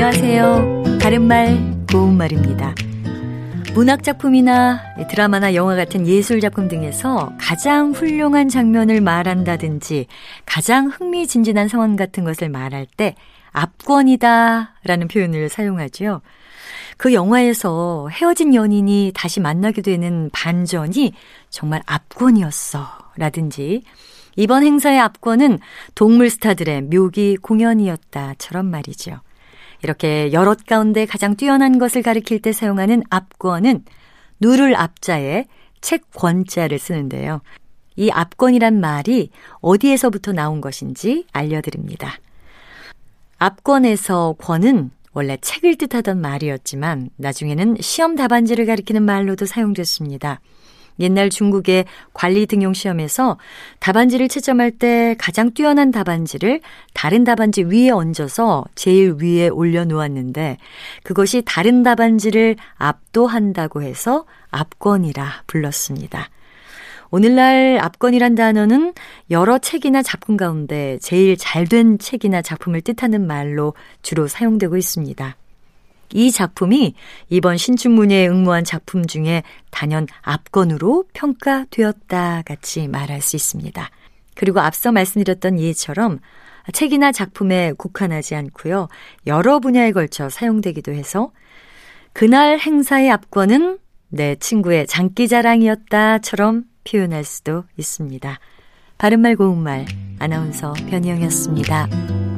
안녕하세요. 바른말 고운말입니다. 문학작품이나 드라마나 영화 같은 예술작품 등에서 가장 훌륭한 장면을 말한다든지 가장 흥미진진한 상황 같은 것을 말할 때 압권이다 라는 표현을 사용하죠. 그 영화에서 헤어진 연인이 다시 만나게 되는 반전이 정말 압권이었어 라든지 이번 행사의 압권은 동물 스타들의 묘기 공연이었다처럼 말이죠. 이렇게 여럿 가운데 가장 뛰어난 것을 가리킬 때 사용하는 압권은 누를 앞자에 책권자를 쓰는데요. 이 압권이란 말이 어디에서부터 나온 것인지 알려드립니다. 압권에서 권은 원래 책을 뜻하던 말이었지만 나중에는 시험 답안지를 가리키는 말로도 사용됐습니다. 옛날 중국의 관리 등용 시험에서 답안지를 채점할 때 가장 뛰어난 답안지를 다른 답안지 위에 얹어서 제일 위에 올려 놓았는데 그것이 다른 답안지를 압도한다고 해서 압권이라 불렀습니다. 오늘날 압권이란 단어는 여러 책이나 작품 가운데 제일 잘 된 책이나 작품을 뜻하는 말로 주로 사용되고 있습니다. 이 작품이 이번 신춘문예에 응모한 작품 중에 단연 압권으로 평가되었다 같이 말할 수 있습니다. 그리고 앞서 말씀드렸던 예처럼 책이나 작품에 국한하지 않고요. 여러 분야에 걸쳐 사용되기도 해서 그날 행사의 압권은 내 친구의 장기자랑이었다처럼 표현할 수도 있습니다. 바른말 고운말 아나운서 변희영이었습니다.